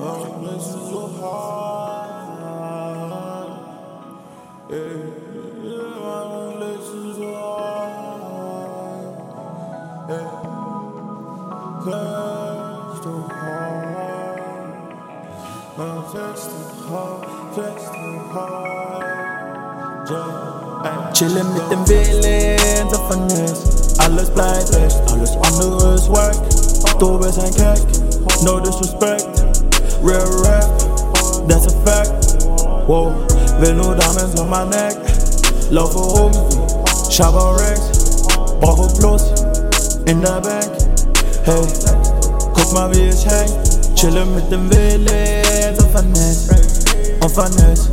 This is so hard. Yeah, this is so hard. Yeah, cause hard. My flex too hard, flex hard. Yeah, ay. Chillen mit dem Willen, der Finesse Alles bleibt echt, alles andere ist wack Du bist ein Keck, no disrespect Real rap, that's a fact. Will nur Diamonds on my neck. Laufe rum, Schaber Rex Brauche Plus, in der Bank. Hey, mal wie ich häng Chillen mit dem Willen, der Finesse Und Finesse,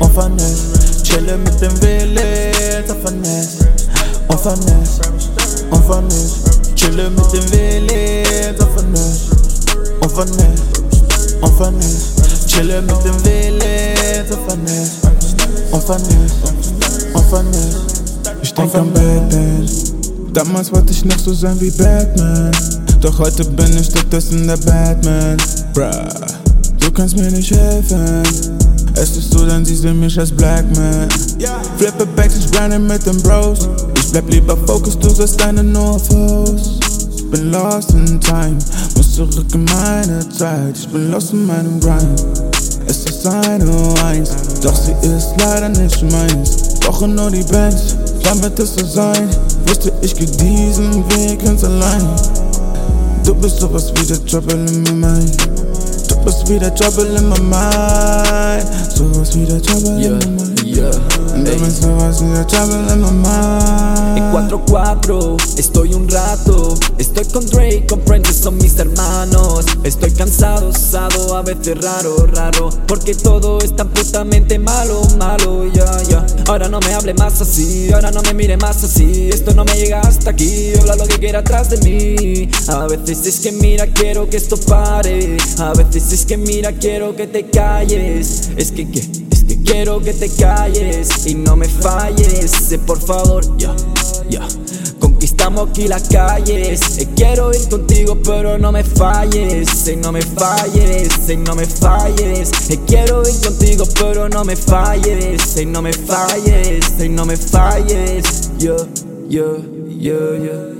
und Finesse. Chillen mit dem Willen, der Finesse Und Finesse, und Finesse. Chillen mit dem Willen, der Finesse Und Finesse, und Finesse Chillen mit dem Willen, der Finesse Und Finesse, und Finesse Ich denk an Batman. Damals wollte ich noch so sein wie Batman. Doch heute bin ich stattdessen der Batman. Bruh, du kannst mir nicht helfen. Es ist so, dann siehst du mich als Black Man. Flippe Bags, ich grinde mit den Bros. Ich bleib lieber focused, du sollst deine. Ich bin lost in time, zurück in meine Zeit. Ich bin lost in meinem Grind. Es ist eine Eins, doch sie ist leider nicht meins. Brauche nur die Bands, damit es so sein. Wusste ich geh diesen Weg ganz allein. Du bist sowas wie der Trouble in my mind. Du bist wie der Trouble in my mind. Sowas wie der Trouble Yeah, in my mind. yeah. Trouble in my En mind. 4-4 estoy un rato. Estoy con Drake, con Prince, son mis hermanos. Estoy cansado, osado, a veces raro, raro. Porque todo es tan putamente malo, malo, ya, ya. Ahora no me hable más así, ahora no me mire más así. Esto no me llega hasta aquí, habla lo que quiera atrás de mí. A veces es que mira, quiero que esto pare. A veces es que mira, quiero que te calles. Es que, que quiero que te calles Y no me falles, por favor, ya ya, conquistamos aquí las calles. Eh, quiero ir contigo, pero no me falles. No me falles, no me falles. Eh, quiero ir contigo, pero no me falles. No me falles, no me falles. Yo, yo, yo, yo.